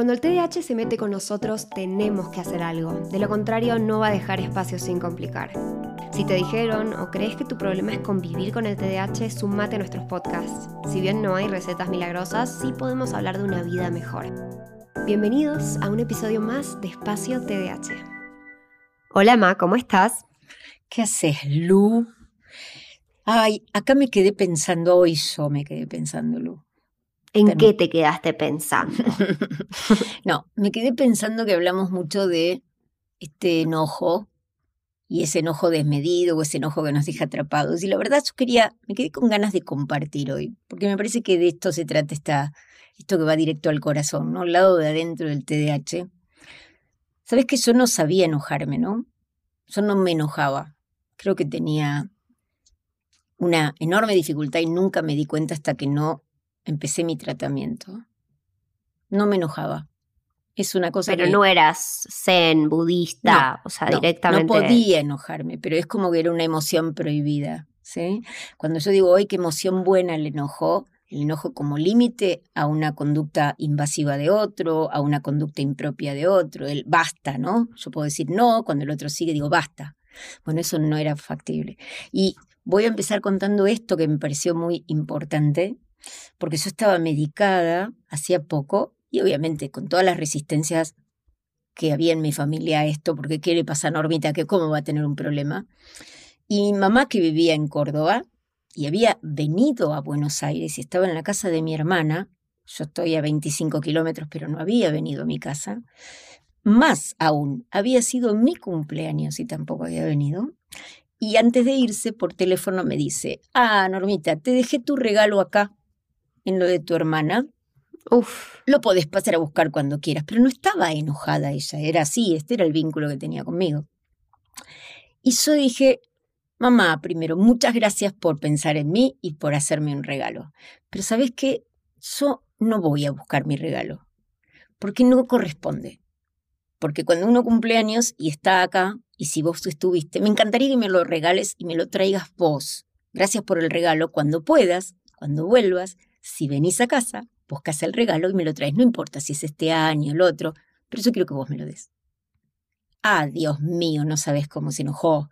Cuando el TDAH se mete con nosotros, tenemos que hacer algo. De lo contrario, no va a dejar espacio sin complicar. Si te dijeron o crees que tu problema es convivir con el TDAH, sumate a nuestros podcasts. Si bien no hay recetas milagrosas, sí podemos hablar de una vida mejor. Bienvenidos a un episodio más de Espacio TDAH. Hola, Ma, ¿cómo estás? ¿Qué haces, Lu? Ay, acá me quedé pensando, hoy yo me quedé pensando, Lu. ¿En qué te quedaste pensando? no, me quedé pensando que hablamos mucho de este enojo y ese enojo desmedido o ese enojo que nos deja atrapados. Y la verdad yo quería, me quedé con ganas de compartir hoy, porque me parece que de esto se trata esta, esto que va directo al corazón, ¿no? Al lado de adentro del TDAH. Sabes que yo no sabía enojarme, ¿no? Yo no me enojaba. Creo que tenía una enorme dificultad y nunca me di cuenta hasta que no empecé mi tratamiento, no me enojaba. Es una cosa Pero no eras zen, budista, o sea, directamente. No podía enojarme, pero es como que era una emoción prohibida. ¿sí? Cuando yo digo, hoy qué emoción buena el enojo, el enojo como límite a una conducta invasiva de otro, a una conducta impropia de otro, el basta, ¿no? Yo puedo decir no, cuando el otro sigue digo basta. Bueno, eso no era factible. Y voy a empezar contando esto que me pareció muy importante, porque yo estaba medicada hacía poco y obviamente con todas las resistencias que había en mi familia a esto, porque ¿qué le pasa a Normita? que cómo va a tener un problema? Y mi mamá que vivía en Córdoba y había venido a Buenos Aires y estaba en la casa de mi hermana, yo estoy a 25 kilómetros, pero no había venido a mi casa, más aún, había sido mi cumpleaños y tampoco había venido. Y antes de irse por teléfono me dice, ah, Normita, te dejé tu regalo acá en lo de tu hermana. Uf. Lo podés pasar a buscar cuando quieras, pero no estaba enojada ella, era así, este era el vínculo que tenía conmigo. Y yo dije, mamá, primero, muchas gracias por pensar en mí y por hacerme un regalo. Pero sabes qué, yo no voy a buscar mi regalo, porque no corresponde. Porque cuando uno cumple años y está acá, y si vos estuviste, me encantaría que me lo regales y me lo traigas vos. Gracias por el regalo cuando puedas, cuando vuelvas, si venís a casa, buscas el regalo y me lo traes. No importa si es este año, o el otro, pero yo quiero que vos me lo des. Ah, Dios mío, no sabes cómo se enojó.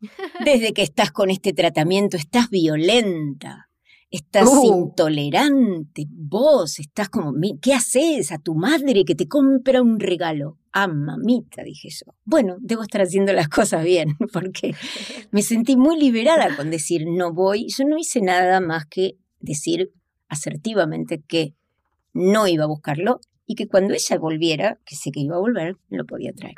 Desde que estás con este tratamiento, estás violenta, estás uh. intolerante, vos estás como, ¿qué haces a tu madre que te compra un regalo? Ah, mamita, dije yo. Bueno, debo estar haciendo las cosas bien, porque me sentí muy liberada con decir no voy. Yo no hice nada más que decir asertivamente que no iba a buscarlo y que cuando ella volviera, que sé que iba a volver, lo podía traer.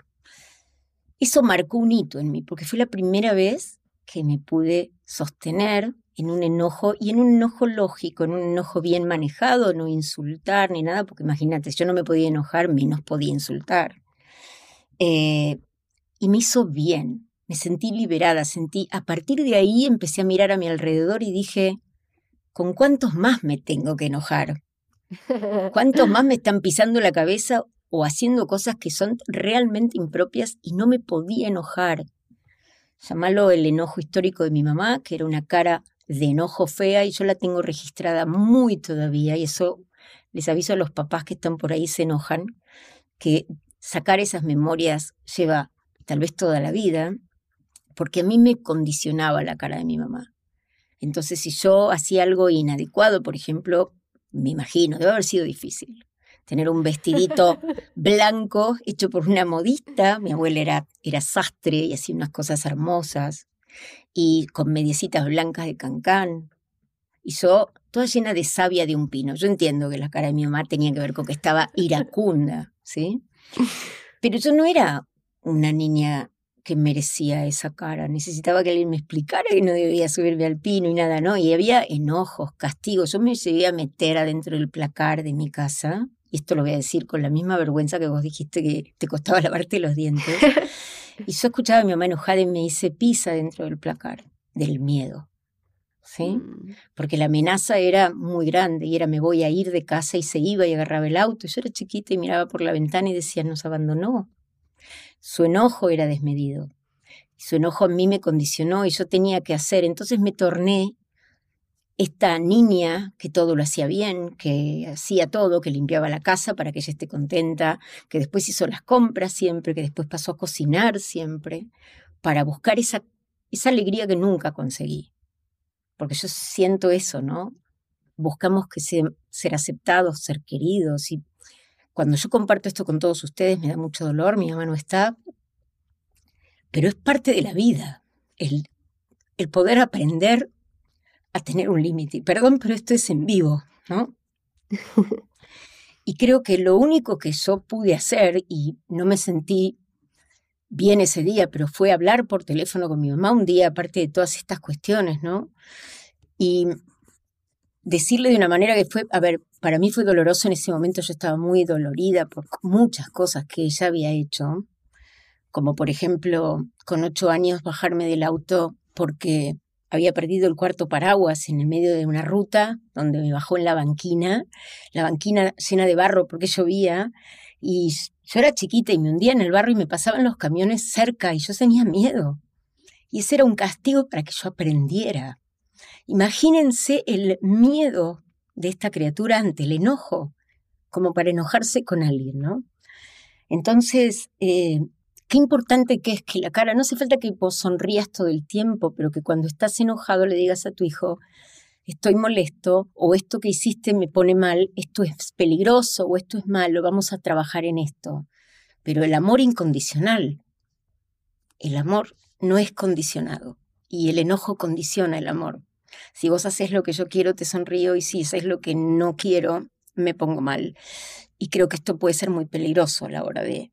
Eso marcó un hito en mí, porque fue la primera vez que me pude sostener en un enojo y en un enojo lógico, en un enojo bien manejado, no insultar ni nada, porque imagínate, yo no me podía enojar, menos podía insultar. Eh, y me hizo bien, me sentí liberada, sentí, a partir de ahí empecé a mirar a mi alrededor y dije, ¿con cuántos más me tengo que enojar? ¿Cuántos más me están pisando la cabeza o haciendo cosas que son realmente impropias y no me podía enojar? Llámalo el enojo histórico de mi mamá, que era una cara de enojo fea y yo la tengo registrada muy todavía y eso les aviso a los papás que están por ahí se enojan, que sacar esas memorias lleva tal vez toda la vida, porque a mí me condicionaba la cara de mi mamá. Entonces, si yo hacía algo inadecuado, por ejemplo, me imagino, debe haber sido difícil. Tener un vestidito blanco hecho por una modista, mi abuela era, era sastre y hacía unas cosas hermosas, y con mediecitas blancas de cancán. Y yo, toda llena de savia de un pino. Yo entiendo que la cara de mi mamá tenía que ver con que estaba iracunda, ¿sí? Pero yo no era una niña que merecía esa cara. Necesitaba que alguien me explicara que no debía subirme al pino y nada, ¿no? Y había enojos, castigos. Yo me llegué a meter adentro del placar de mi casa, y esto lo voy a decir con la misma vergüenza que vos dijiste que te costaba lavarte los dientes. y yo escuchaba a mi mamá enojada y me dice, pisa dentro del placar, del miedo. ¿Sí? Mm. Porque la amenaza era muy grande y era me voy a ir de casa y se iba y agarraba el auto. Yo era chiquita y miraba por la ventana y decía, nos abandonó. Su enojo era desmedido. Su enojo a mí me condicionó y yo tenía que hacer. Entonces me torné esta niña que todo lo hacía bien, que hacía todo, que limpiaba la casa para que ella esté contenta, que después hizo las compras siempre, que después pasó a cocinar siempre, para buscar esa, esa alegría que nunca conseguí. Porque yo siento eso, ¿no? Buscamos que ser aceptados, ser queridos. Y cuando yo comparto esto con todos ustedes me da mucho dolor, mi mamá no está, pero es parte de la vida, el, el poder aprender a tener un límite. Perdón, pero esto es en vivo, ¿no? y creo que lo único que yo pude hacer, y no me sentí bien ese día, pero fue hablar por teléfono con mi mamá un día, aparte de todas estas cuestiones, ¿no? Y decirle de una manera que fue, a ver, para mí fue doloroso en ese momento, yo estaba muy dolorida por muchas cosas que ella había hecho, como por ejemplo, con ocho años bajarme del auto porque había perdido el cuarto paraguas en el medio de una ruta donde me bajó en la banquina, la banquina llena de barro porque llovía, y yo era chiquita y me hundía en el barro y me pasaban los camiones cerca y yo tenía miedo. Y ese era un castigo para que yo aprendiera. Imagínense el miedo de esta criatura ante el enojo, como para enojarse con alguien, ¿no? Entonces, eh, qué importante que es que la cara, no hace falta que vos sonrías todo el tiempo, pero que cuando estás enojado le digas a tu hijo, estoy molesto, o esto que hiciste me pone mal, esto es peligroso, o esto es malo, vamos a trabajar en esto. Pero el amor incondicional, el amor no es condicionado, y el enojo condiciona el amor. Si vos haces lo que yo quiero, te sonrío, y si haces lo que no quiero, me pongo mal. Y creo que esto puede ser muy peligroso a la hora de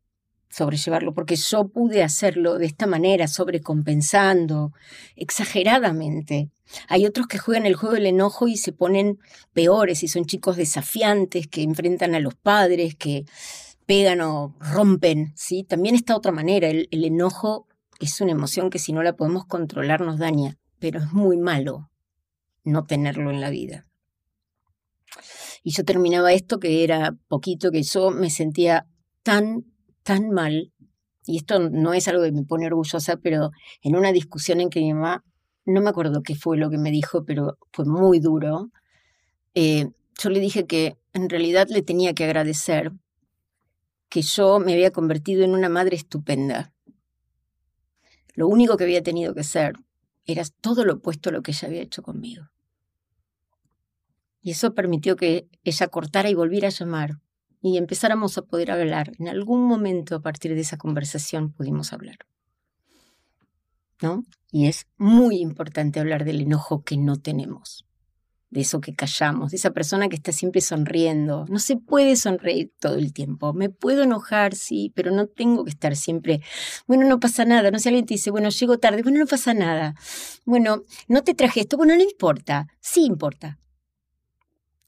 sobrellevarlo, porque yo pude hacerlo de esta manera, sobrecompensando, exageradamente. Hay otros que juegan el juego del enojo y se ponen peores y son chicos desafiantes que enfrentan a los padres, que pegan o rompen, ¿sí? También está otra manera, el, el enojo es una emoción que si no la podemos controlar nos daña, pero es muy malo no tenerlo en la vida. Y yo terminaba esto que era poquito, que yo me sentía tan tan mal, y esto no es algo que me pone orgullosa, pero en una discusión en que mi mamá, no me acuerdo qué fue lo que me dijo, pero fue muy duro, eh, yo le dije que en realidad le tenía que agradecer que yo me había convertido en una madre estupenda. Lo único que había tenido que ser era todo lo opuesto a lo que ella había hecho conmigo. Y eso permitió que ella cortara y volviera a llamar y empezáramos a poder hablar. En algún momento a partir de esa conversación pudimos hablar. ¿No? Y es muy importante hablar del enojo que no tenemos, de eso que callamos, de esa persona que está siempre sonriendo. No se puede sonreír todo el tiempo. Me puedo enojar, sí, pero no tengo que estar siempre, bueno, no pasa nada. No sé, alguien te dice, bueno, llego tarde, bueno, no pasa nada. Bueno, no te traje esto, bueno, no importa. Sí importa.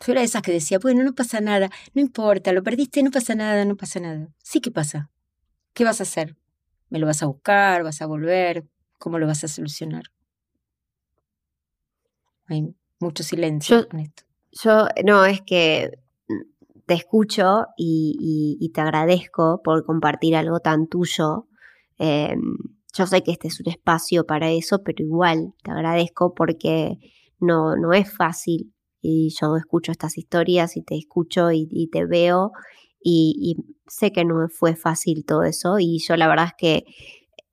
Yo era de esas que decía, bueno, no pasa nada, no importa, lo perdiste, no pasa nada, no pasa nada. Sí que pasa. ¿Qué vas a hacer? ¿Me lo vas a buscar? ¿Vas a volver? ¿Cómo lo vas a solucionar? Hay mucho silencio con esto. Yo, no, es que te escucho y, te agradezco por compartir algo tan tuyo. Em, yo sé que este es un espacio para eso, pero igual te agradezco porque no, no es fácil y yo escucho estas historias y te escucho y, te veo y, sé que no fue fácil todo eso y yo la verdad es que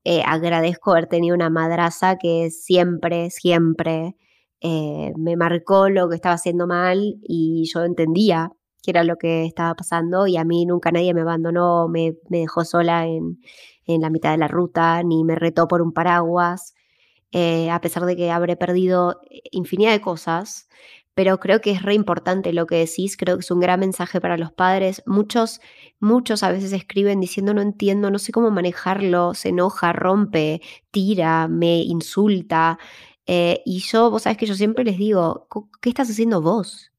eh, agradezco haber tenido una madraza que siempre, siempre eh, me marcó lo que estaba haciendo mal y yo entendía qué era lo que estaba pasando y a mí nunca nadie me abandonó, me, dejó sola en, la mitad de la ruta, ni me retó por un paraguas, eh, a pesar de que habré perdido infinidad de cosas, pero creo que es re importante lo que decís, creo que es un gran mensaje para los padres. Muchos, muchos a veces escriben diciendo no entiendo, no sé cómo manejarlo, se enoja, rompe, tira, me insulta. Eh, y yo, vos sabés que yo siempre les digo, ¿qué estás haciendo vos?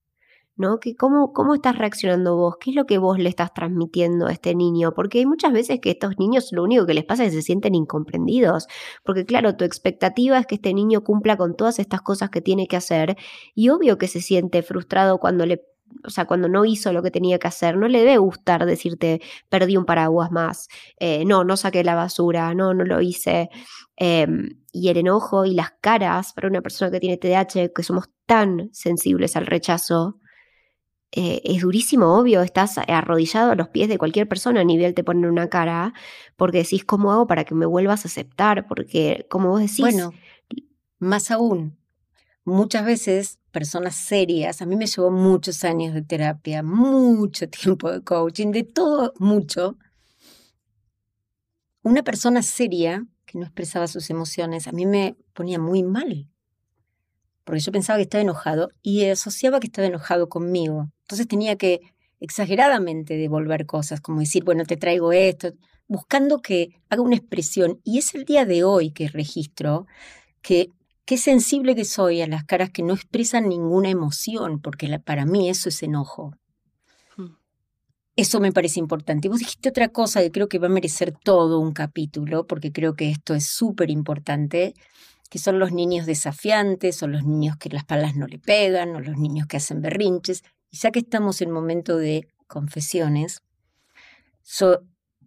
¿no? Que cómo, ¿Cómo estás reaccionando vos? ¿Qué es lo que vos le estás transmitiendo a este niño? Porque hay muchas veces que estos niños lo único que les pasa es que se sienten incomprendidos. Porque claro, tu expectativa es que este niño cumpla con todas estas cosas que tiene que hacer y obvio que se siente frustrado cuando le o sea, cuando no hizo lo que tenía que hacer, no le debe gustar decirte, perdí un paraguas más, eh, no, no saqué la basura, no, no lo hice. Em, y el enojo y las caras para una persona que tiene TDAH, que somos tan sensibles al rechazo, eh, es durísimo, obvio, estás arrodillado a los pies de cualquier persona, a nivel te ponen una cara, porque decís, ¿cómo hago para que me vuelvas a aceptar? Porque, como vos decís... Bueno, más aún, muchas veces personas serias, a mí me llevó muchos años de terapia, mucho tiempo de coaching, de todo mucho. Una persona seria que no expresaba sus emociones, a mí me ponía muy mal, porque yo pensaba que estaba enojado y asociaba que estaba enojado conmigo. Entonces tenía que exageradamente devolver cosas, como decir, bueno, te traigo esto, buscando que haga una expresión. Y es el día de hoy que registro que qué sensible que soy a las caras que no expresan ninguna emoción, porque para mí eso es enojo. Eso me parece importante. Y vos dijiste otra cosa que creo que va a merecer todo un capítulo, porque creo que esto es súper importante, que son los niños desafiantes, o los niños que las palas no le pegan, o los niños que hacen berrinches. Y ya que estamos en momento de confesiones, yo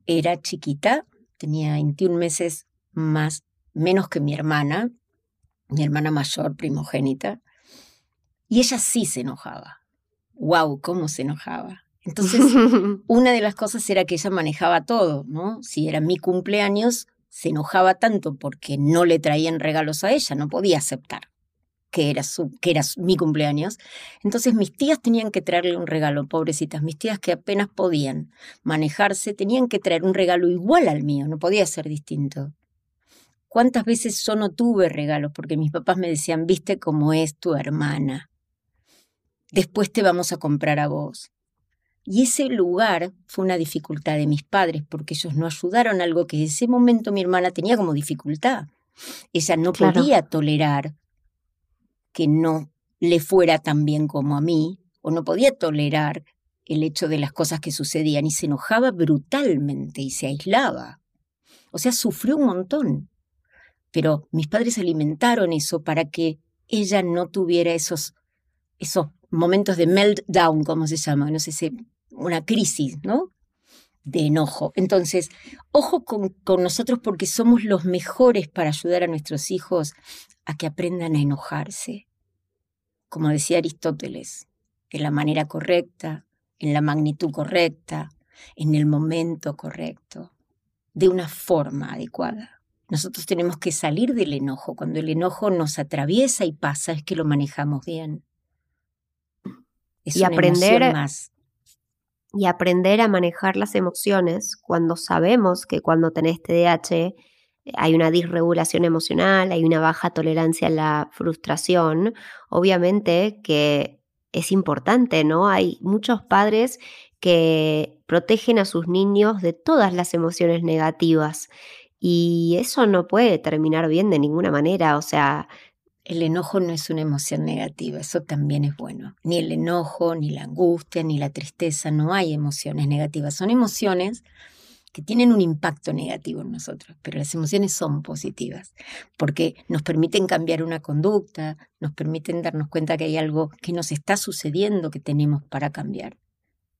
era chiquita, tenía 21 meses más, menos que mi hermana, mi hermana mayor, primogénita, y ella sí se enojaba. ¡Wow! ¿Cómo se enojaba? Entonces, una de las cosas era que ella manejaba todo, ¿no? Si era mi cumpleaños, se enojaba tanto porque no le traían regalos a ella, no podía aceptar que era, su, que era mi cumpleaños. Entonces mis tías tenían que traerle un regalo, pobrecitas, mis tías que apenas podían manejarse, tenían que traer un regalo igual al mío, no podía ser distinto. ¿Cuántas veces yo no tuve regalos porque mis papás me decían, viste cómo es tu hermana? Después te vamos a comprar a vos. Y ese lugar fue una dificultad de mis padres porque ellos no ayudaron algo que en ese momento mi hermana tenía como dificultad. Ella no podía tolerar que no le fuera tan bien como a mí, o no podía tolerar el hecho de las cosas que sucedían y se enojaba brutalmente y se aislaba. O sea, sufrió un montón pero mis padres alimentaron eso para que ella no tuviera esos, esos momentos de meltdown, como se llama, no sé una crisis, ¿no? De enojo. Entonces, ojo con, con nosotros porque somos los mejores para ayudar a nuestros hijos a que aprendan a enojarse. Como decía Aristóteles, en la manera correcta, en la magnitud correcta, en el momento correcto, de una forma adecuada. Nosotros tenemos que salir del enojo. Cuando el enojo nos atraviesa y pasa, es que lo manejamos bien. y aprender más. Y aprender a manejar las emociones cuando sabemos que cuando tenés TDAH hay una disregulación emocional, hay una baja tolerancia a la frustración, obviamente que es importante, ¿no? Hay muchos padres que protegen a sus niños de todas las emociones negativas y eso no puede terminar bien de ninguna manera, o sea... El enojo no es una emoción negativa, eso también es bueno. Ni el enojo, ni la angustia, ni la tristeza, no hay emociones negativas. Son emociones que tienen un impacto negativo en nosotros, pero las emociones son positivas porque nos permiten cambiar una conducta, nos permiten darnos cuenta que hay algo que nos está sucediendo que tenemos para cambiar.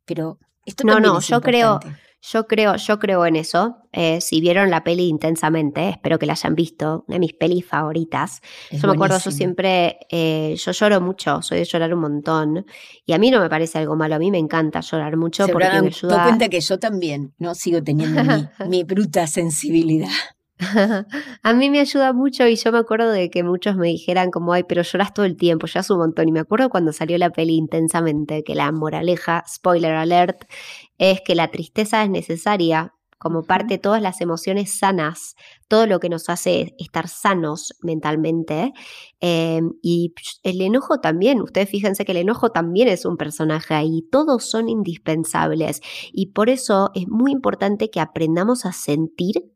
Pero esto no, no, yo creo, yo creo, yo creo en eso. Eh, si vieron la peli intensamente, espero que la hayan visto, una de mis pelis favoritas. yo me acuerdo, yo siempre, eh, yo lloro mucho, soy de llorar un montón. Y a mí no me parece algo malo, a mí me encanta llorar mucho porque me ayuda. cuenta que yo también, ¿no? Sigo teniendo mi, mi bruta sensibilidad. a mí me ayuda mucho y yo me acuerdo de que muchos me dijeran como, ay, pero lloras todo el tiempo, lloras un montón. Y me acuerdo cuando salió la peli intensamente, que la moraleja, spoiler alert, es que la tristeza es necesaria como parte de todas las emociones sanas, todo lo que nos hace estar sanos mentalmente. Eh, y el enojo también, ustedes fíjense que el enojo también es un personaje ahí, todos son indispensables. Y por eso es muy importante que aprendamos a sentir,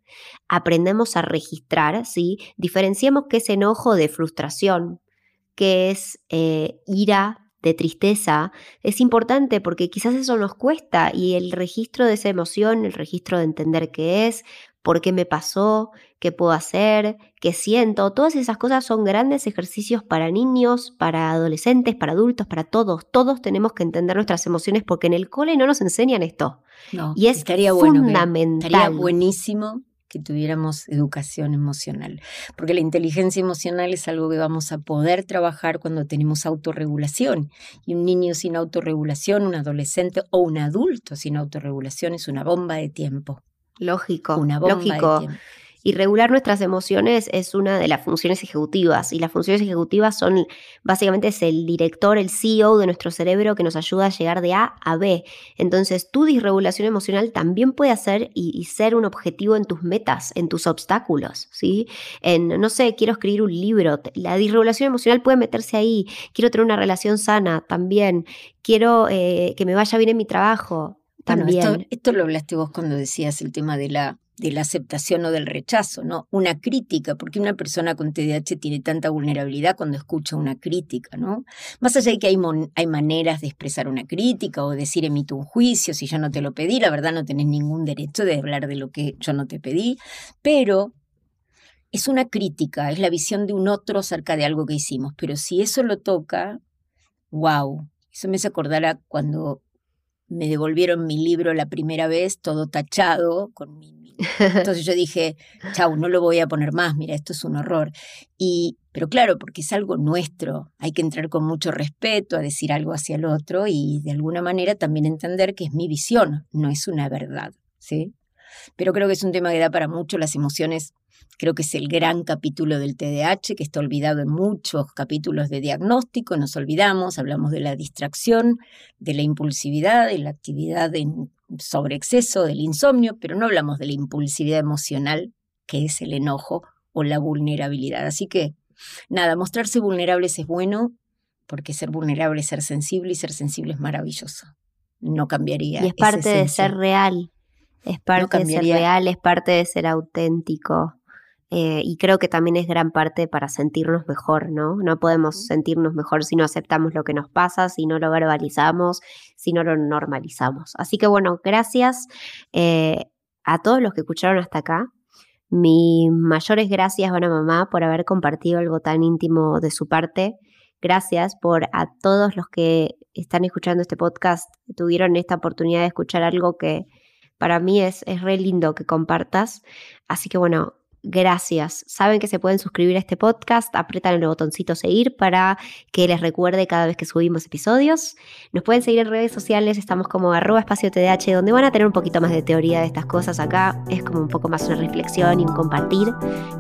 aprendamos a registrar, ¿sí? Diferenciemos qué es enojo de frustración, qué es eh, ira de tristeza, es importante porque quizás eso nos cuesta y el registro de esa emoción, el registro de entender qué es, por qué me pasó, qué puedo hacer, qué siento. Todas esas cosas son grandes ejercicios para niños, para adolescentes, para adultos, para todos. Todos tenemos que entender nuestras emociones porque en el cole no nos enseñan esto. No, y es estaría bueno fundamental. estaría buenísimo que tuviéramos educación emocional, porque la inteligencia emocional es algo que vamos a poder trabajar cuando tenemos autorregulación. Y un niño sin autorregulación, un adolescente o un adulto sin autorregulación es una bomba de tiempo. Lógico, Una bomba lógico. de tiempo. Y regular nuestras emociones es una de las funciones ejecutivas. Y las funciones ejecutivas son, básicamente, es el director, el CEO de nuestro cerebro que nos ayuda a llegar de A a B. Entonces, tu disregulación emocional también puede hacer y, y ser un objetivo en tus metas, en tus obstáculos, ¿sí? En, no sé, quiero escribir un libro. La disregulación emocional puede meterse ahí. Quiero tener una relación sana también. Quiero eh, que me vaya bien en mi trabajo Bueno, también. esto, esto lo hablaste vos cuando decías el tema de la, de la aceptación o del rechazo, ¿no? Una crítica, porque una persona con TDAH tiene tanta vulnerabilidad cuando escucha una crítica, ¿no? Más allá de que hay, hay maneras de expresar una crítica o decir emito un juicio, si yo no te lo pedí, la verdad no tenés ningún derecho de hablar de lo que yo no te pedí, pero es una crítica, es la visión de un otro acerca de algo que hicimos, pero si eso lo toca, wow, eso me hace acordar a cuando me devolvieron mi libro la primera vez, todo tachado, con mi, entonces yo dije, chau, no lo voy a poner más, mira, esto es un horror. Y, pero claro, porque es algo nuestro, hay que entrar con mucho respeto a decir algo hacia el otro y de alguna manera también entender que es mi visión, no es una verdad, ¿sí? Pero creo que es un tema que da para mucho las emociones. Creo que es el gran capítulo del TDAH, que está olvidado en muchos capítulos de diagnóstico, nos olvidamos, hablamos de la distracción, de la impulsividad, de la actividad en sobreexceso, del insomnio, pero no hablamos de la impulsividad emocional, que es el enojo o la vulnerabilidad. Así que, nada, mostrarse vulnerables es bueno, porque ser vulnerable es ser sensible y ser sensible es maravilloso. No cambiaría. Y es parte de ser real, es parte de ser real, es parte de ser auténtico. Eh, y creo que también es gran parte para sentirnos mejor, ¿no? No podemos sentirnos mejor si no aceptamos lo que nos pasa, si no lo verbalizamos, si no lo normalizamos. Así que bueno, gracias eh, a todos los que escucharon hasta acá. Mis mayores gracias van a mamá por haber compartido algo tan íntimo de su parte. Gracias por a todos los que están escuchando este podcast, tuvieron esta oportunidad de escuchar algo que para mí es, es re lindo que compartas. Así que bueno, gracias. Saben que se pueden suscribir a este podcast, apretan el botoncito seguir para que les recuerde cada vez que subimos episodios. Nos pueden seguir en redes sociales, estamos como arroba espacio TDH, donde van a tener un poquito más de teoría de estas cosas acá. Es como un poco más una reflexión y un compartir.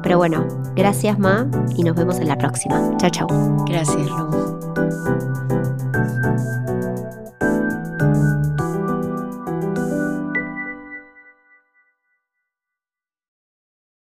Pero bueno, gracias Ma y nos vemos en la próxima. Chao, chao. Gracias, Lu.